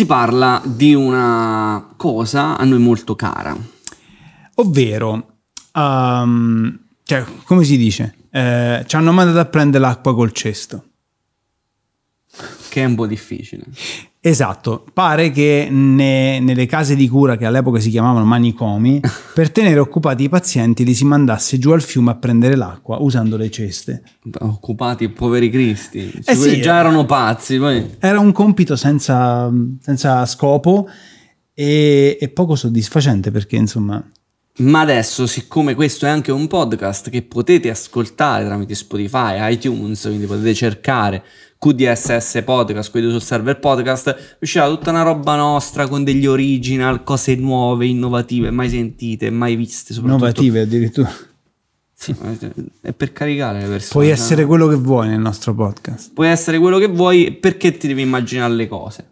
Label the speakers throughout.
Speaker 1: si parla di una cosa a noi molto cara.
Speaker 2: Ovvero, um, cioè, come si dice? Eh, ci hanno mandato a prendere l'acqua col cesto.
Speaker 1: Che è un po' difficile.
Speaker 2: Esatto, pare che ne- nelle case di cura che all'epoca si chiamavano manicomi, per tenere occupati i pazienti li si mandasse giù al fiume a prendere l'acqua usando le ceste.
Speaker 1: Occupati, poveri cristi.
Speaker 2: Eh
Speaker 1: Quelli
Speaker 2: sì,
Speaker 1: già
Speaker 2: eh.
Speaker 1: erano pazzi. Poi...
Speaker 2: Era un compito senza, senza scopo e, e poco soddisfacente perché insomma...
Speaker 1: Ma adesso, siccome questo è anche un podcast che potete ascoltare tramite Spotify, iTunes, quindi potete cercare QDSS Podcast, quello sul server podcast, uscirà tutta una roba nostra con degli original, cose nuove, innovative, mai sentite, mai viste.
Speaker 2: Innovative addirittura.
Speaker 1: Sì, è per caricare le persone.
Speaker 2: Puoi essere quello che vuoi nel nostro podcast.
Speaker 1: Puoi essere quello che vuoi perché ti devi immaginare le cose.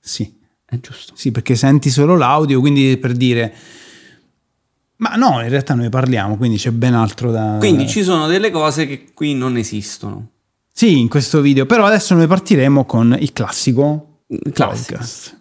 Speaker 2: Sì,
Speaker 1: È giusto.
Speaker 2: sì, perché senti solo l'audio, quindi per dire... Ma no, in realtà noi parliamo, quindi c'è ben altro da...
Speaker 1: Quindi ci sono delle cose che qui non esistono.
Speaker 2: Sì, in questo video, però adesso noi partiremo con il classico
Speaker 1: Classico.
Speaker 2: podcast.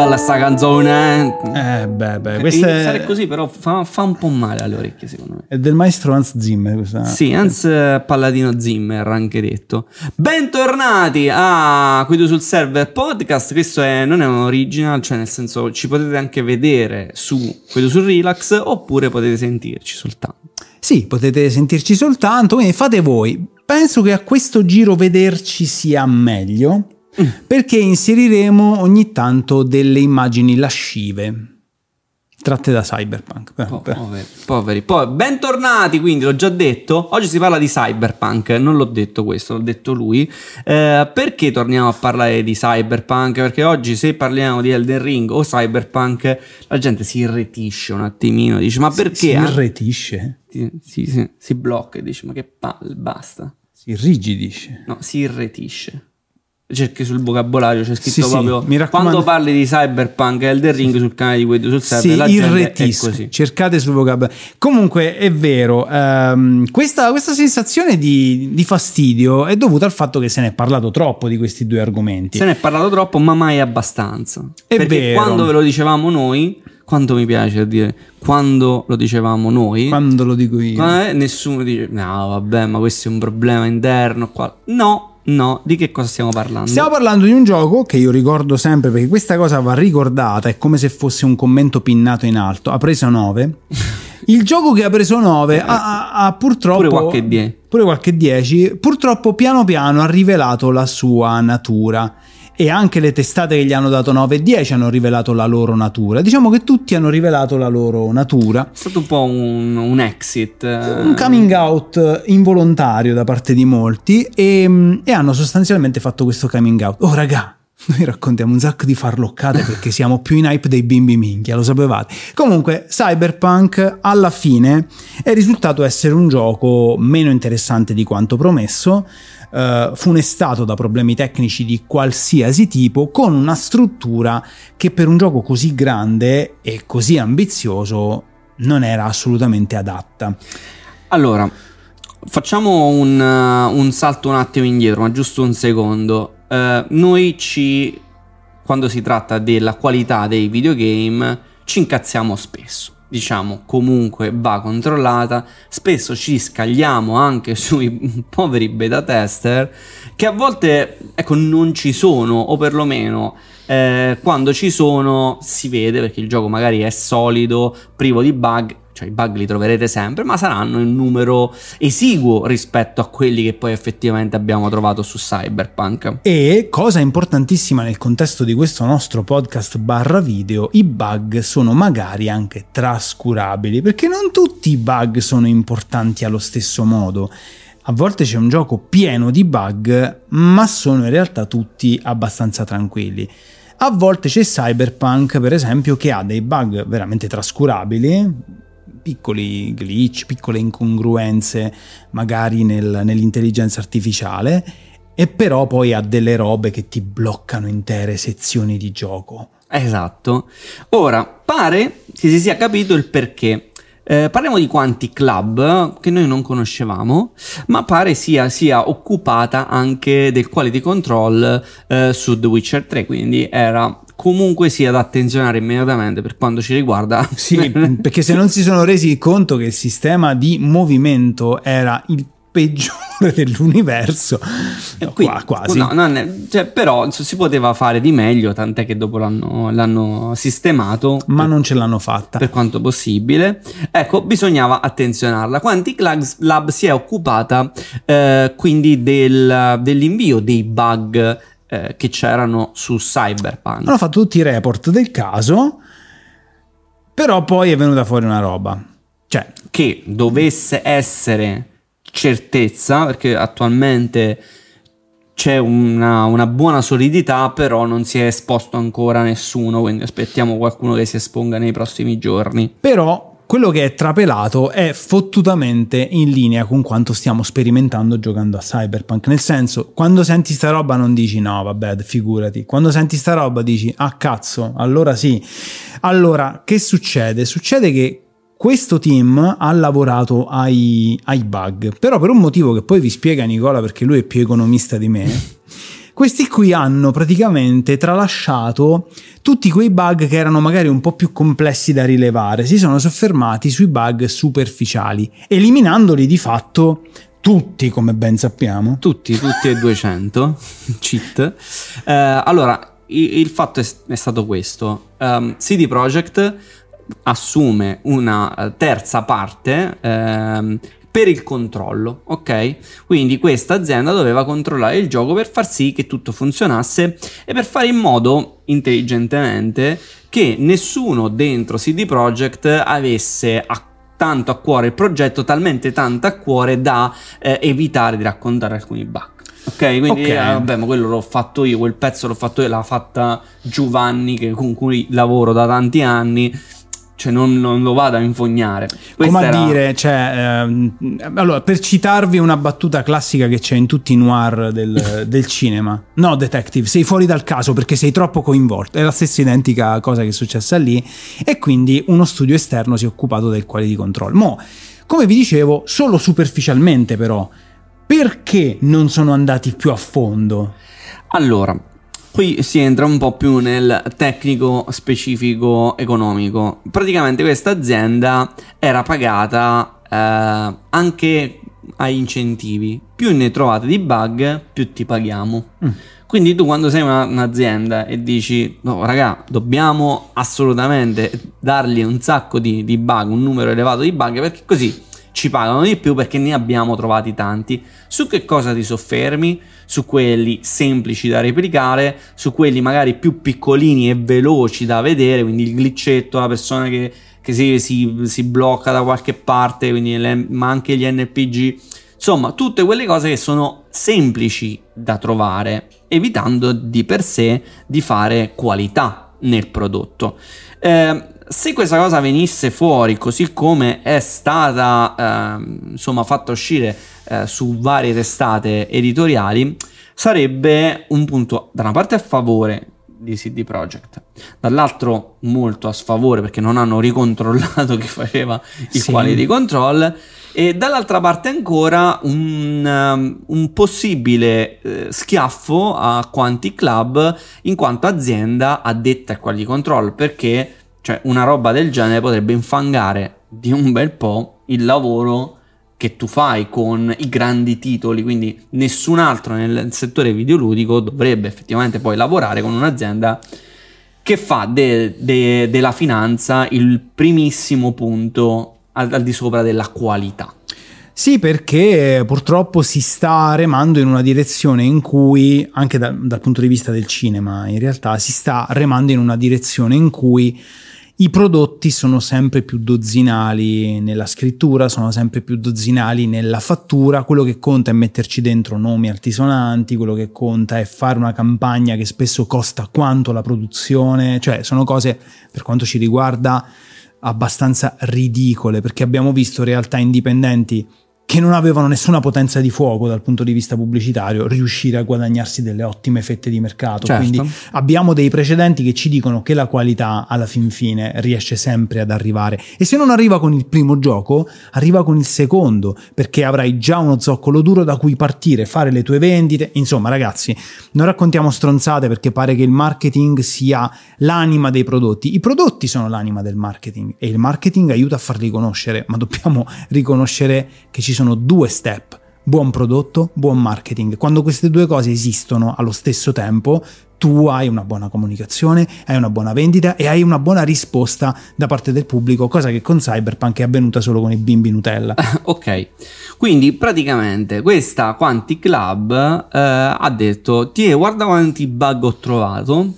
Speaker 1: Bella sta canzone.
Speaker 2: Eh beh, beh,
Speaker 1: eh.
Speaker 2: questa
Speaker 1: Iniziare
Speaker 2: è,
Speaker 1: così però fa, fa un po' male alle orecchie secondo me.
Speaker 2: è del maestro Hans Zimmer. Questa.
Speaker 1: Sì, Hans eh, Palladino Zimmer anche detto. Bentornati a Guido sul server podcast. Questo è- non è un original, cioè nel senso ci potete anche vedere su Guido sul Relax oppure potete sentirci soltanto.
Speaker 2: Sì, potete sentirci soltanto, quindi fate voi. Penso che a questo giro vederci sia meglio,
Speaker 1: Mm.
Speaker 2: perché inseriremo ogni tanto delle immagini lascive, tratte da Cyberpunk.
Speaker 1: Po- poveri, poveri. Poi, bentornati, quindi l'ho già detto. Oggi si parla di cyberpunk. Non l'ho detto questo, l'ho detto lui. Eh, perché torniamo a parlare di cyberpunk? Perché oggi, se parliamo di Elden Ring o cyberpunk, la gente si irretisce un attimino. Dice, ma perché?
Speaker 2: Si
Speaker 1: ah?"
Speaker 2: irretisce,
Speaker 1: Si, si- si- si blocca e dice, ma che palle, basta.
Speaker 2: si irrigidisce.
Speaker 1: No, si irretisce. Cerchi sul vocabolario, c'è scritto
Speaker 2: Sì, sì,
Speaker 1: proprio
Speaker 2: raccomando-
Speaker 1: quando parli di cyberpunk e Elden Ring sul canale di Guido sul server,
Speaker 2: si
Speaker 1: la
Speaker 2: irretisce.
Speaker 1: così.
Speaker 2: Cercate sul vocabolario. Comunque è vero, ehm, questa, questa sensazione di, di fastidio è dovuta al fatto che se ne è parlato troppo di questi due argomenti.
Speaker 1: Se ne è parlato troppo, ma mai abbastanza.
Speaker 2: È
Speaker 1: Perché
Speaker 2: vero.
Speaker 1: quando ve lo dicevamo noi, quanto mi piace dire, quando lo dicevamo noi,
Speaker 2: Quando lo dico io.
Speaker 1: eh, nessuno dice, no vabbè, ma questo è un problema interno. Qua. No, no, di che cosa stiamo parlando?
Speaker 2: Stiamo parlando di un gioco che io ricordo sempre perché questa cosa va ricordata, è come se fosse un commento pinnato in alto. Ha preso 9. Il gioco che ha preso 9 ha, ha- ha purtroppo.
Speaker 1: Pure qualche 10.
Speaker 2: Pure qualche 10. Purtroppo piano piano ha rivelato la sua natura. E anche le testate che gli hanno dato 9 e 10 hanno rivelato la loro natura. Diciamo che tutti hanno rivelato la loro natura.
Speaker 1: È stato un po' un, un exit.
Speaker 2: Un coming out involontario da parte di molti e, e hanno sostanzialmente fatto questo coming out. Oh raga, noi raccontiamo un sacco di farloccate perché siamo più in hype dei bimbi minchia, lo sapevate. Comunque, Cyberpunk alla fine è risultato essere un gioco meno interessante di quanto promesso, eh, funestato da problemi tecnici di qualsiasi tipo, con una struttura che per un gioco così grande e così ambizioso non era assolutamente adatta.
Speaker 1: Allora, facciamo un, uh, un salto un attimo indietro, ma giusto un secondo. Eh, noi ci, quando si tratta della qualità dei videogame, ci incazziamo spesso. Diciamo, comunque va controllata. Spesso ci scagliamo anche sui poveri beta tester che a volte, ecco, non ci sono, o perlomeno eh, quando ci sono si vede perché il gioco magari è solido, privo di bug, cioè i bug li troverete sempre, ma saranno in numero esiguo rispetto a quelli che poi effettivamente abbiamo trovato su Cyberpunk.
Speaker 2: E cosa importantissima nel contesto di questo nostro podcast barra video, i bug sono magari anche trascurabili, perché non tutti i bug sono importanti allo stesso modo. A volte c'è un gioco pieno di bug, ma sono in realtà tutti abbastanza tranquilli. A volte c'è Cyberpunk, per esempio, che ha dei bug veramente trascurabili, piccoli glitch, piccole incongruenze magari nel- nell'intelligenza artificiale, e però poi ha delle robe che ti bloccano intere sezioni di gioco.
Speaker 1: Esatto. Ora, pare che si sia capito il perché. Eh, parliamo di Quantic Club, che noi non conoscevamo, ma pare sia, sia occupata anche del quality control eh, su The Witcher 3, quindi era comunque sia da attenzionare immediatamente per quanto ci riguarda.
Speaker 2: Sì, perché se non si sono resi conto che il sistema di movimento era il peggiore dell'universo. No,
Speaker 1: Quindi, qua, quasi. No, è, cioè, però si poteva fare di meglio, tant'è che dopo l'hanno, l'hanno sistemato.
Speaker 2: Ma per, non ce l'hanno fatta.
Speaker 1: Per quanto possibile. Ecco, bisognava attenzionarla. Quantic Lab si è occupata eh, quindi del, dell'invio dei bug eh, che c'erano su Cyberpunk.
Speaker 2: Hanno fatto tutti i report del caso, però poi è venuta fuori una roba. Cioè,
Speaker 1: che dovesse essere certezza, perché attualmente c'è una, una, buona solidità, però non si è esposto ancora nessuno, quindi aspettiamo qualcuno che si esponga nei prossimi giorni.
Speaker 2: Però quello che è trapelato è fottutamente in linea con quanto stiamo sperimentando giocando a Cyberpunk. Nel senso, quando senti sta roba non dici no, vabbè, figurati. Quando senti sta roba dici ah cazzo, allora sì. Allora, che succede? Succede che questo team ha lavorato ai, ai, bug, però per un motivo che poi vi spiega Nicola perché lui è più economista di me. Questi qui hanno praticamente tralasciato tutti quei bug che erano magari un po' più complessi da rilevare, si sono soffermati sui bug superficiali, eliminandoli di fatto tutti, come ben sappiamo.
Speaker 1: Tutti, tutti e 200 cheat. Eh, allora, il, il, fatto è, è stato questo. Um, CD Projekt assume una terza parte ehm, per il controllo, ok? Quindi questa azienda doveva controllare il gioco per far sì che tutto funzionasse e per fare in modo intelligentemente che nessuno dentro CD Projekt avesse a tanto a cuore il progetto, talmente tanto a cuore da eh, evitare di raccontare alcuni bug. Ok, quindi okay. Eh, vabbè, ma quello l'ho fatto io, quel pezzo l'ho fatto io, l'ha fatta Giovanni che, con cui lavoro da tanti anni cioè non, non, lo vado a infognare.
Speaker 2: Questa Come a era... dire, cioè, ehm, allora, per citarvi una battuta classica che c'è in tutti i noir del, del, cinema, no detective, sei fuori dal caso perché sei troppo coinvolto, è la stessa identica cosa che è successa lì e quindi uno studio esterno si è occupato del quality control. Mo, come vi dicevo, solo superficialmente però, perché non sono andati più a fondo?
Speaker 1: Allora, Qui si entra un po' più nel tecnico specifico economico. Praticamente questa azienda era pagata eh, anche ai incentivi. Più ne trovate di bug, più ti paghiamo. Mm. Quindi tu quando sei una, un'azienda e dici no raga dobbiamo assolutamente dargli un sacco di, di bug, un numero elevato di bug perché così ci pagano di più perché ne abbiamo trovati tanti. Su che cosa ti soffermi? Su quelli semplici da replicare, su quelli magari più piccolini e veloci da vedere, quindi il glitchetto, la persona che, che si, si, si, blocca da qualche parte, le, ma anche gli NPG. Insomma, tutte quelle cose che sono semplici da trovare, evitando di per sé di fare qualità nel prodotto. Eh, se questa cosa venisse fuori così come è stata eh, insomma fatta uscire eh, su varie testate editoriali sarebbe un punto da una parte a favore di CD Projekt, dall'altro molto a sfavore perché non hanno ricontrollato chi faceva i sì. quali di control e dall'altra parte ancora un, um, un possibile eh, schiaffo a Quantic Club in quanto azienda addetta ai quali control perché cioè, una roba del genere potrebbe infangare di un bel po' il lavoro che tu fai con i grandi titoli, quindi nessun altro nel settore videoludico dovrebbe effettivamente poi lavorare con un'azienda che fa de, de, della finanza il primissimo punto al, al di sopra della qualità.
Speaker 2: Sì, perché purtroppo si sta remando in una direzione in cui, anche da, dal punto di vista del cinema, in realtà si sta remando in una direzione in cui i prodotti sono sempre più dozzinali nella scrittura, sono sempre più dozzinali nella fattura, quello che conta è metterci dentro nomi altisonanti, quello che conta è fare una campagna che spesso costa quanto la produzione, cioè sono cose per quanto ci riguarda abbastanza ridicole perché abbiamo visto realtà indipendenti che non avevano nessuna potenza di fuoco dal punto di vista pubblicitario riuscire a guadagnarsi delle ottime fette di mercato.
Speaker 1: Certo.
Speaker 2: Quindi abbiamo dei precedenti che ci dicono che la qualità alla fin fine riesce sempre ad arrivare. E se non arriva con il primo gioco, arriva con il secondo, perché avrai già uno zoccolo duro da cui partire, fare le tue vendite. Insomma, ragazzi, non raccontiamo stronzate perché pare che il marketing sia l'anima dei prodotti. I prodotti sono l'anima del marketing e il marketing aiuta a farli conoscere, ma dobbiamo riconoscere che ci sono due step. Buon prodotto, buon marketing. Quando queste due cose esistono allo stesso tempo, tu hai una buona comunicazione, hai una buona vendita e hai una buona risposta da parte del pubblico, cosa che con Cyberpunk è avvenuta solo con i bimbi Nutella.
Speaker 1: ok, quindi praticamente questa Quantic Lab eh, ha detto, ti guarda quanti bug ho trovato,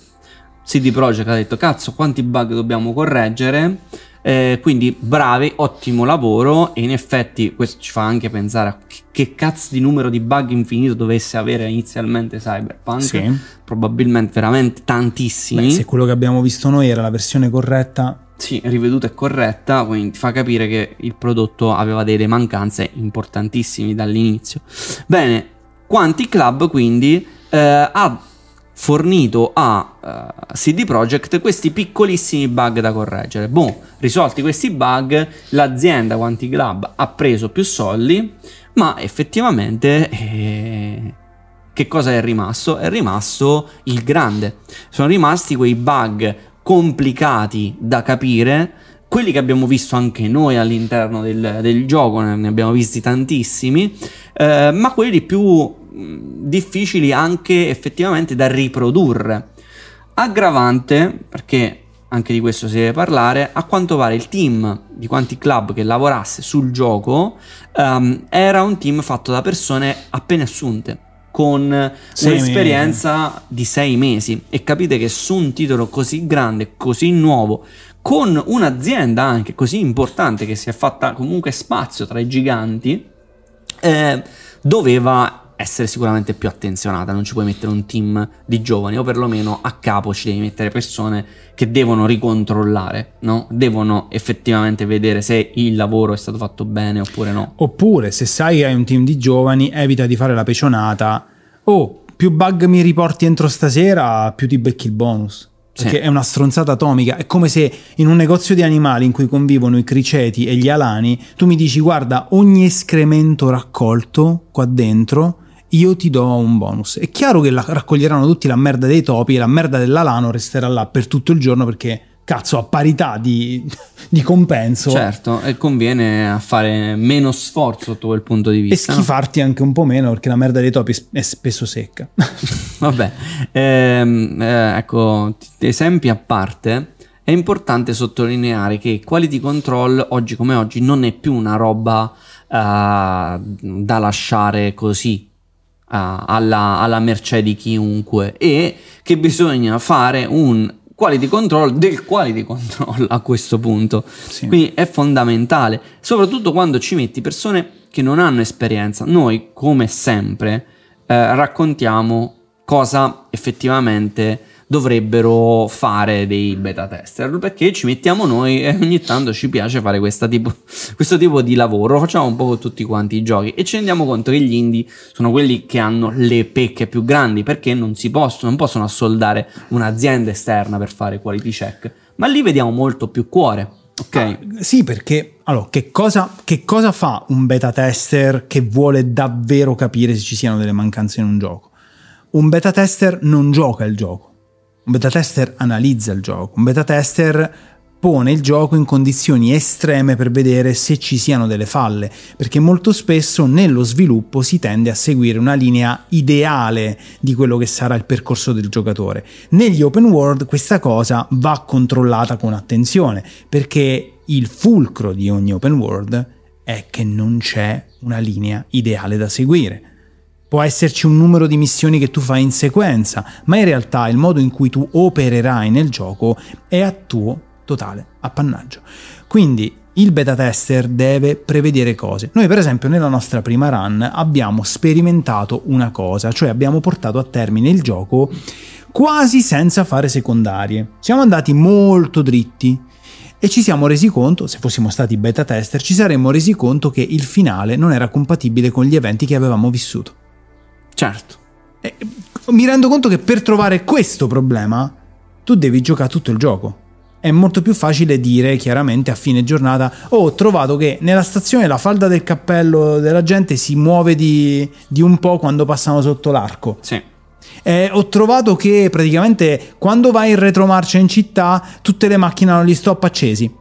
Speaker 1: CD Projekt ha detto, cazzo quanti bug dobbiamo correggere, eh, quindi bravi, ottimo lavoro e in effetti questo ci fa anche pensare a che, cazzo di numero di bug infinito dovesse avere inizialmente Cyberpunk.
Speaker 2: Sì.
Speaker 1: Probabilmente veramente tantissimi.
Speaker 2: Beh, se quello che abbiamo visto noi era la versione corretta,
Speaker 1: Sì, riveduta e corretta, quindi ti fa capire che il prodotto aveva delle mancanze importantissime dall'inizio. Bene, Quantic Club quindi eh, ha fornito a eh, CD Projekt questi piccolissimi bug da correggere. Boh, risolti questi bug, l'azienda Quantic Club ha preso più soldi, ma effettivamente eh, che cosa è rimasto? È rimasto il grande. Sono rimasti quei bug complicati da capire, quelli che abbiamo visto anche noi all'interno del, del gioco, ne abbiamo visti tantissimi, eh, ma quelli più difficili anche effettivamente da riprodurre. Aggravante, perché anche di questo si deve parlare, a quanto pare il team di Quantic Club che lavorasse sul gioco ehm, era un team fatto da persone appena assunte con
Speaker 2: Sei
Speaker 1: un'esperienza di sei mesi e capite che su un titolo così grande, così nuovo, con un'azienda anche così importante che si è fatta comunque spazio tra i giganti, eh, doveva essere sicuramente più attenzionata. Non ci puoi mettere un team di giovani, o perlomeno a capo ci devi mettere persone che devono ricontrollare, no? Devono effettivamente vedere se il lavoro è stato fatto bene oppure no.
Speaker 2: Oppure, se sai che hai un team di giovani, evita di fare la pecionata. Oh, più bug mi riporti entro stasera, più ti becchi il bonus. Perché
Speaker 1: Sì.
Speaker 2: è una stronzata atomica. È come se in un negozio di animali in cui convivono i criceti e gli alani, tu mi dici: guarda, ogni escremento raccolto qua dentro. Io ti do un bonus. È chiaro che la- raccoglieranno tutti la merda dei topi e la merda dell'alano resterà là per tutto il giorno perché, cazzo, a parità di, di compenso.
Speaker 1: Certo, e conviene a fare meno sforzo sotto quel punto di
Speaker 2: E
Speaker 1: vista. no?
Speaker 2: schifarti anche un po' meno perché la merda dei topi è spesso secca.
Speaker 1: Vabbè, ehm, eh, ecco, esempi a parte, è importante sottolineare che quality control oggi come oggi non è più una roba eh, da lasciare così alla, alla mercé di chiunque e che bisogna fare un quality control del quality control a questo punto.
Speaker 2: Sì.
Speaker 1: Quindi è fondamentale, soprattutto quando ci metti persone che non hanno esperienza. Noi, come sempre, eh, raccontiamo cosa effettivamente dovrebbero fare dei beta tester. Perché ci mettiamo noi e ogni tanto ci piace fare tipo, questo tipo di lavoro. Facciamo un po' con tutti quanti i giochi. E ci rendiamo conto che gli indie sono quelli che hanno le pecche più grandi perché non si possono non possono assoldare un'azienda esterna per fare quality check. Ma lì vediamo molto più cuore ok?
Speaker 2: Ah, sì, perché allora, che cosa, che cosa fa un beta tester che vuole davvero capire se ci siano delle mancanze in un gioco? Un beta tester non gioca il gioco, un beta tester analizza il gioco, un beta tester pone il gioco in condizioni estreme per vedere se ci siano delle falle, perché molto spesso nello sviluppo si tende a seguire una linea ideale di quello che sarà il percorso del giocatore. Negli open world questa cosa va controllata con attenzione, perché il fulcro di ogni open world è che non c'è una linea ideale da seguire. Può esserci un numero di missioni che tu fai in sequenza, ma in realtà il modo in cui tu opererai nel gioco è a tuo totale appannaggio. Quindi il beta tester deve prevedere cose. Noi per esempio nella nostra prima run abbiamo sperimentato una cosa, cioè abbiamo portato a termine il gioco quasi senza fare secondarie. Siamo andati molto dritti E ci siamo resi conto, se fossimo stati beta tester, ci saremmo resi conto che il finale non era compatibile con gli eventi che avevamo vissuto.
Speaker 1: Certo.
Speaker 2: E mi rendo conto che per trovare questo problema tu devi giocare tutto il gioco. È molto più facile dire chiaramente a fine giornata: Oh, ho trovato che nella stazione la falda del cappello della gente si muove di, di un po' quando passano sotto l'arco.
Speaker 1: Sì.
Speaker 2: Eh, ho trovato che praticamente quando vai in retromarcia in città tutte le macchine hanno gli stop accesi.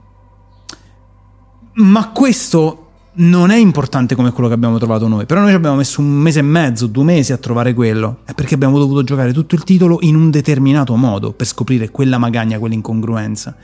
Speaker 2: Ma questo non è importante come quello che abbiamo trovato noi. Però noi ci abbiamo messo un mese e mezzo, due mesi a trovare quello. È perché abbiamo dovuto giocare tutto il titolo in un determinato modo per scoprire quella magagna, quell'incongruenza.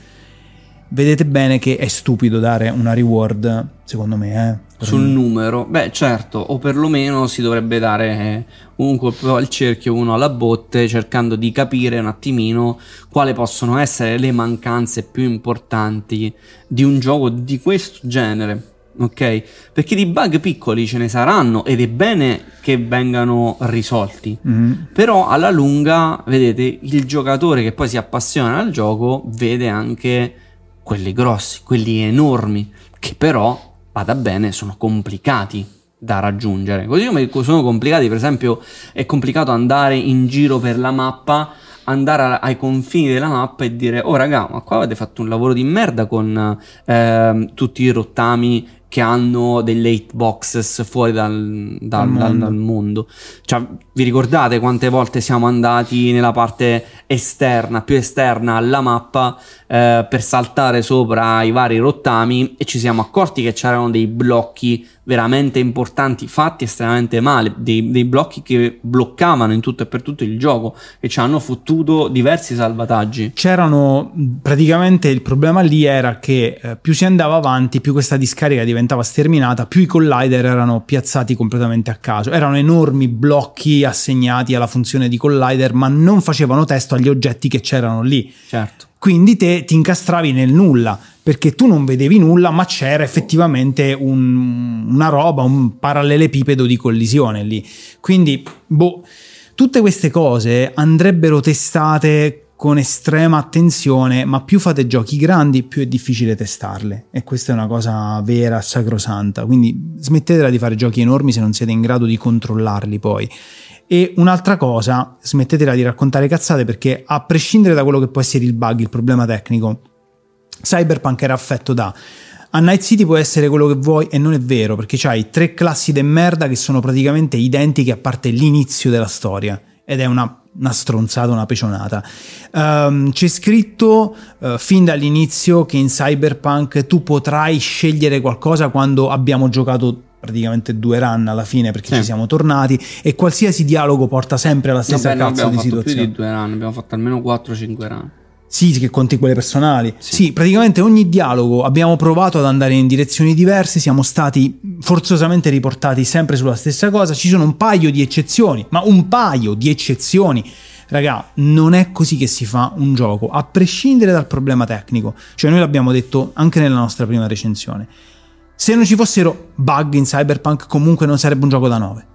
Speaker 2: Vedete bene che è stupido dare una reward, secondo me, eh?
Speaker 1: Sul numero, beh certo, o perlomeno si dovrebbe dare un colpo al cerchio, uno alla botte, cercando di capire un attimino quali possono essere le mancanze più importanti di un gioco di questo genere ok? Perché di bug piccoli ce ne saranno ed è bene che vengano risolti. Mm-hmm. Però alla lunga, vedete, il giocatore che poi si appassiona al gioco vede anche quelli grossi, quelli enormi, che però, vada bene, sono complicati da raggiungere. Così come sono complicati, per esempio, è complicato andare in giro per la mappa andare ai confini della mappa e dire oh raga ma qua avete fatto un lavoro di merda con eh, tutti i rottami che hanno delle hitboxes fuori dal, dal, dal, dal mondo. Cioè, vi ricordate quante volte siamo andati nella parte esterna, più esterna alla mappa eh, per saltare sopra i vari rottami e ci siamo accorti che c'erano dei blocchi veramente importanti, fatti estremamente male, dei, dei, blocchi che bloccavano in tutto e per tutto il gioco e ci hanno fottuto diversi salvataggi.
Speaker 2: C'erano praticamente il problema lì era che eh, più si andava avanti, più questa discarica diventava sterminata, più i collider erano piazzati completamente a caso. Erano enormi blocchi assegnati alla funzione di collider, ma non facevano testo agli oggetti che c'erano lì.
Speaker 1: Certo.
Speaker 2: Quindi te ti incastravi nel nulla perché tu non vedevi nulla, ma c'era effettivamente un, una roba, un parallelepipedo di collisione lì. Quindi, boh, tutte queste cose andrebbero testate con estrema attenzione, ma più fate giochi grandi, più è difficile testarle. E questa è una cosa vera, sacrosanta. Quindi smettetela di fare giochi enormi se non siete in grado di controllarli poi. E un'altra cosa, smettetela di raccontare cazzate perché a prescindere da quello che può essere il bug, il problema tecnico, Cyberpunk era affetto da a Night City può essere quello che vuoi e non è vero perché c'hai tre classi de merda che sono praticamente identiche a parte l'inizio della storia ed è una, una stronzata, una pecionata. Um, c'è scritto uh, fin dall'inizio che in Cyberpunk tu potrai scegliere qualcosa quando abbiamo giocato praticamente due run alla fine perché sì. ci siamo tornati e qualsiasi dialogo porta sempre alla stessa
Speaker 1: Vabbè,
Speaker 2: cazzo di situazione.
Speaker 1: più di due run, abbiamo fatto almeno 4-5 run.
Speaker 2: Sì, che conti quelle personali.
Speaker 1: Sì.
Speaker 2: sì. praticamente ogni dialogo abbiamo provato ad andare in direzioni diverse, siamo stati forzosamente riportati sempre sulla stessa cosa. Ci sono un paio di eccezioni, ma un paio di eccezioni. Raga, non è così che si fa un gioco, a prescindere dal problema tecnico. Cioè, noi l'abbiamo detto anche nella nostra prima recensione. Se non ci fossero bug in Cyberpunk, comunque non sarebbe un gioco da 9.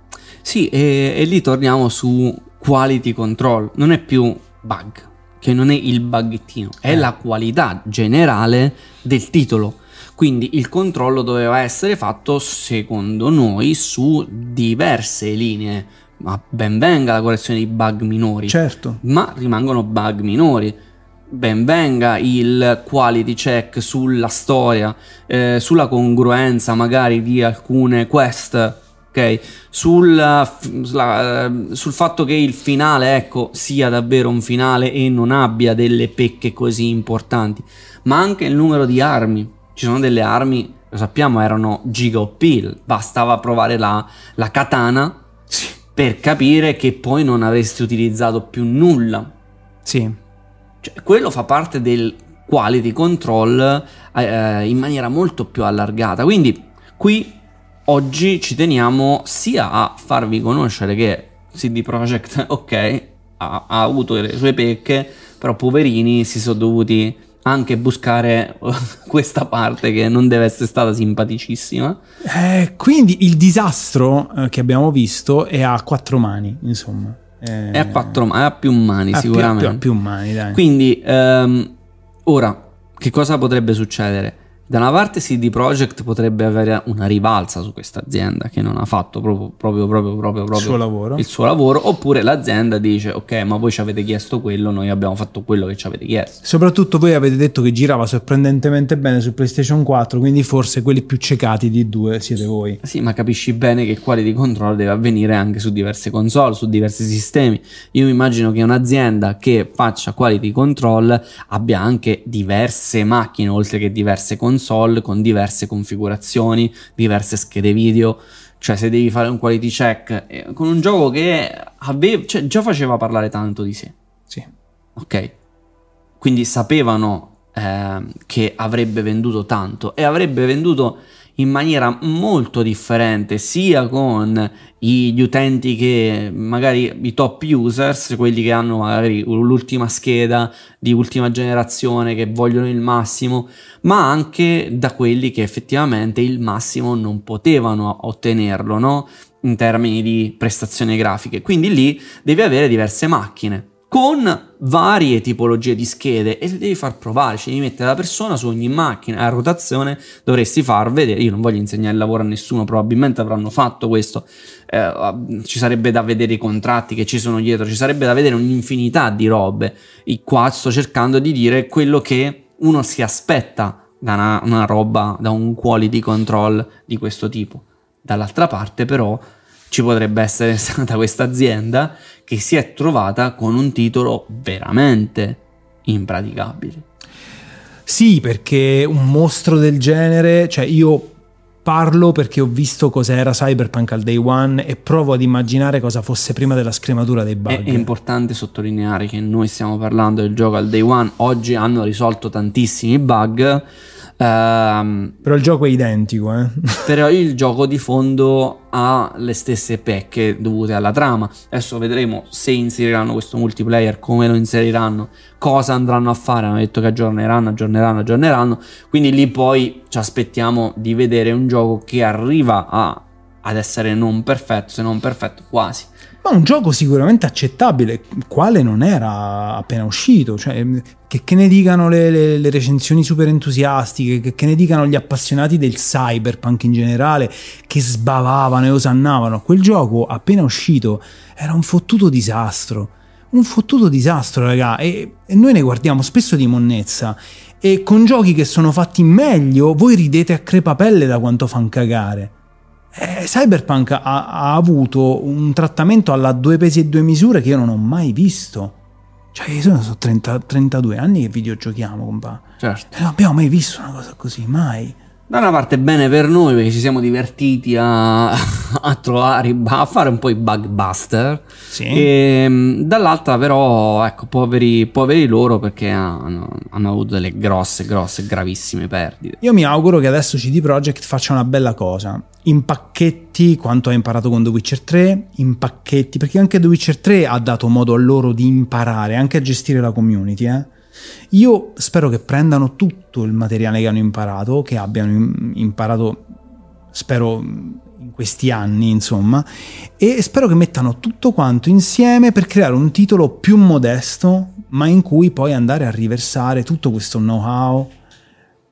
Speaker 1: Sì, e, e lì torniamo su quality control. Non è più bug che non è il baghettino, è eh. la qualità generale del titolo. Quindi il controllo doveva essere fatto, secondo noi, su diverse linee. Ma ben venga la correzione di bug minori.
Speaker 2: Certo.
Speaker 1: Ma rimangono bug minori. Ben venga il quality check sulla storia, eh, sulla congruenza magari di alcune quest ok? Sul, la, sul, fatto che il finale, ecco, sia davvero un finale e non abbia delle pecche così importanti, ma anche il numero di armi. Ci sono delle armi, lo sappiamo, erano giga OP, bastava provare la, la katana per capire che poi non avresti utilizzato più nulla.
Speaker 2: Sì.
Speaker 1: Cioè, quello fa parte del quality control eh, in maniera molto più allargata. Quindi qui oggi ci teniamo sia a farvi conoscere che CD Projekt, ok, ha, ha avuto le sue pecche, però poverini si sono dovuti anche buscare questa parte che non deve essere stata simpaticissima.
Speaker 2: Eh, quindi il disastro eh, che abbiamo visto è a quattro mani, insomma.
Speaker 1: Eh, è a quattro mani, è a più mani sicuramente.
Speaker 2: Più, più, più mani, dai.
Speaker 1: Quindi, ehm, ora, che cosa potrebbe succedere? Da una parte CD Projekt potrebbe avere una rivalsa su questa azienda che non ha fatto proprio, proprio, proprio, proprio, proprio
Speaker 2: il, suo lavoro.
Speaker 1: il suo lavoro, oppure l'azienda dice ok ma voi ci avete chiesto quello, noi abbiamo fatto quello che ci avete chiesto.
Speaker 2: Soprattutto voi avete detto che girava sorprendentemente bene su PlayStation 4, quindi forse quelli più cecati di due siete voi.
Speaker 1: Sì, ma capisci bene che il quality control deve avvenire anche su diverse console, su diversi sistemi. Io mi immagino che un'azienda che faccia quality control abbia anche diverse macchine, oltre che diverse console console con diverse configurazioni, diverse schede video. Cioè, se devi fare un quality check eh, con un gioco che aveva, cioè, già faceva parlare tanto di sé.
Speaker 2: Sì.
Speaker 1: Ok. Quindi sapevano eh, che avrebbe venduto tanto e avrebbe venduto in maniera molto differente sia con gli utenti che magari i top users, quelli che hanno magari l'ultima scheda di ultima generazione che vogliono il massimo, ma anche da quelli che effettivamente il massimo non potevano ottenerlo, no? In termini di prestazioni grafiche. Quindi lì devi avere diverse macchine con varie tipologie di schede e le devi far provare, ci devi mettere la persona su ogni macchina a rotazione, dovresti far vedere, io non voglio insegnare il lavoro a nessuno, probabilmente avranno fatto questo, eh, ci sarebbe da vedere i contratti che ci sono dietro, ci sarebbe da vedere un'infinità di robe, e qua sto cercando di dire quello che uno si aspetta da una, una roba, da un quality control di questo tipo. Dall'altra parte però ci potrebbe essere stata questa azienda che si è trovata con un titolo veramente impraticabile.
Speaker 2: Sì, perché un mostro del genere, cioè io parlo perché ho visto cos'era Cyberpunk al day one e provo ad immaginare cosa fosse prima della scrematura dei bug.
Speaker 1: È, è importante sottolineare che noi stiamo parlando del gioco al day one, oggi hanno risolto tantissimi bug
Speaker 2: Um, però il gioco è identico, eh?
Speaker 1: però il gioco di fondo ha le stesse pecche dovute alla trama. Adesso vedremo se inseriranno questo multiplayer, come lo inseriranno, cosa andranno a fare. Hanno detto che aggiorneranno, aggiorneranno, aggiorneranno. Quindi lì poi ci aspettiamo di vedere un gioco che arriva a, ad essere non perfetto, se non perfetto quasi
Speaker 2: ma un gioco sicuramente accettabile, quale non era appena uscito, cioè, che, che ne dicano le, le, le, recensioni super entusiastiche, che, che, ne dicano gli appassionati del cyberpunk in generale, che sbavavano e osannavano, quel gioco appena uscito era un fottuto disastro, un fottuto disastro raga, e, e noi ne guardiamo spesso di monnezza, e con giochi che sono fatti meglio voi ridete a crepapelle da quanto fan cagare. Eh, Cyberpunk ha, ha, avuto un trattamento alla due pesi e due misure che io non ho mai visto. Cioè, io sono, sono 30, 32 anni che videogiochiamo, compa.
Speaker 1: Certo.
Speaker 2: E non abbiamo mai visto una cosa così, mai.
Speaker 1: Da una parte bene per noi perché ci siamo divertiti a, a trovare, a fare un po' i bug buster.
Speaker 2: Sì.
Speaker 1: E, ehm, dall'altra però, ecco, poveri, poveri loro perché hanno, hanno, avuto delle grosse, grosse, gravissime perdite.
Speaker 2: Io mi auguro che adesso CD Projekt faccia una bella cosa. Impacchetti quanto ha imparato con The Witcher 3, impacchetti, perché anche The Witcher 3 ha dato modo a loro di imparare, anche a gestire la community, eh io spero che prendano tutto il materiale che hanno imparato, che abbiano imparato, spero in questi anni, insomma, e spero che mettano tutto quanto insieme per creare un titolo più modesto, ma in cui poi andare a riversare tutto questo know-how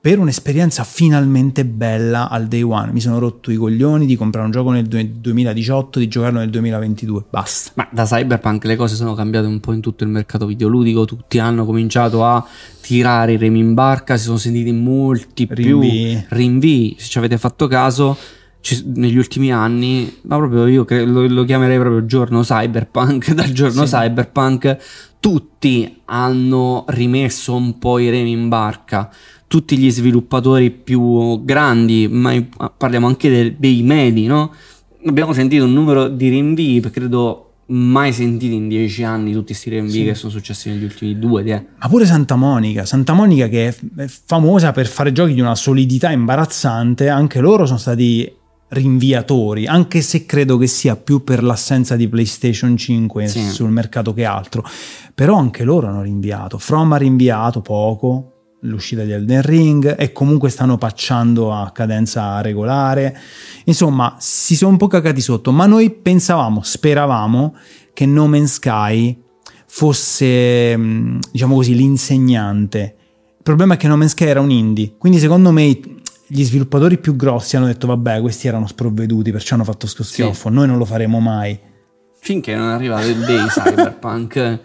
Speaker 2: per un'esperienza finalmente bella al day one. Mi sono rotto i coglioni di comprare un gioco nel 2018, di giocarlo nel 2022. Basta.
Speaker 1: Ma da Cyberpunk le cose sono cambiate un po' in tutto il mercato videoludico. Tutti hanno cominciato a tirare i remi in barca. Si sono sentiti molti rinvii. più rinvii. Se ci avete fatto caso. Ci, negli ultimi anni, ma proprio io cre- lo, lo, chiamerei proprio giorno cyberpunk, dal giorno sì. cyberpunk, tutti hanno rimesso un po' i remi in barca tutti gli sviluppatori più grandi, ma parliamo anche de- dei medi, no? Abbiamo sentito un numero di rinvii, credo mai sentiti in dieci anni tutti questi rinvii sì. che sono successi negli ultimi due. Eh.
Speaker 2: Ma pure Santa Monica, Santa Monica che è, è famosa per fare giochi di una solidità imbarazzante, anche loro sono stati rinviatori, anche se credo che sia più per l'assenza di PlayStation 5 sì. sul mercato che altro. Però anche loro hanno rinviato. From ha rinviato poco, l'uscita di Elden Ring e comunque stanno pacciando a cadenza regolare. Insomma, si sono un po' cagati sotto, ma noi pensavamo, speravamo che No Man's Sky fosse, mm, diciamo così, l'insegnante Il problema è che No Man's Sky era un indie, quindi secondo me gli sviluppatori più grossi hanno detto vabbè questi erano sprovveduti perciò hanno fatto scossioffo, sì. noi non lo faremo mai.
Speaker 1: Finché non arriva il day cyberpunk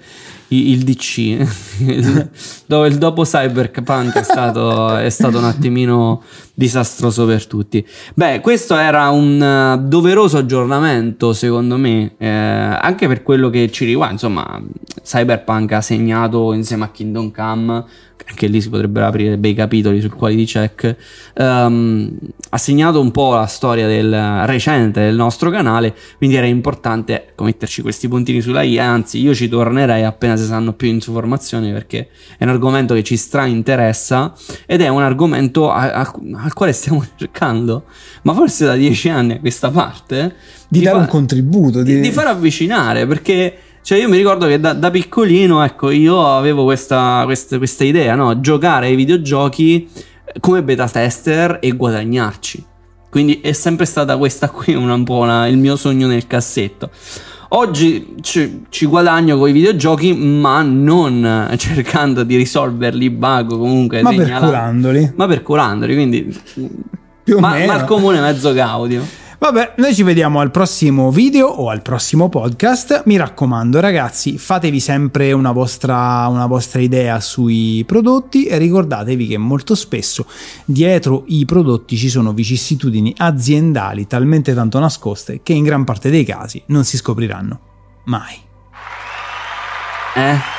Speaker 1: il DC, dove il dopo Cyberpunk è stato, è stato un attimino disastroso per tutti. Beh, questo era un uh, doveroso aggiornamento, secondo me, eh, anche per quello che ci riguarda. Insomma, Cyberpunk ha segnato insieme a Kingdom Come anche lì si potrebbero aprire bei capitoli sul quality check, um, ha segnato un po' la storia del recente del nostro canale, quindi era importante metterci questi puntini sulla I, anzi io ci tornerei appena si sanno più informazioni perché è un argomento che ci stra interessa ed è un argomento a, a, al quale stiamo cercando, ma forse da dieci anni a questa parte,
Speaker 2: di, di dare fa- un contributo,
Speaker 1: di, di far avvicinare perché cioè io mi ricordo che da, da piccolino, ecco, io avevo questa, questa, questa idea, no? Giocare ai videogiochi come beta tester e guadagnarci. Quindi è sempre stata questa qui una, un po' una, il mio sogno nel cassetto. Oggi ci, ci, guadagno con i videogiochi, ma non cercando di risolverli bug comunque.
Speaker 2: Ma perculandoli.
Speaker 1: Ma perculandoli, quindi... Più o ma, meno. Ma il comune mezzo gaudio.
Speaker 2: Vabbè, noi ci vediamo al prossimo video o al prossimo podcast. Mi raccomando, ragazzi, fatevi sempre una vostra, una vostra idea sui prodotti e ricordatevi che molto spesso dietro i prodotti ci sono vicissitudini aziendali talmente tanto nascoste che in gran parte dei casi non si scopriranno mai.
Speaker 1: Eh?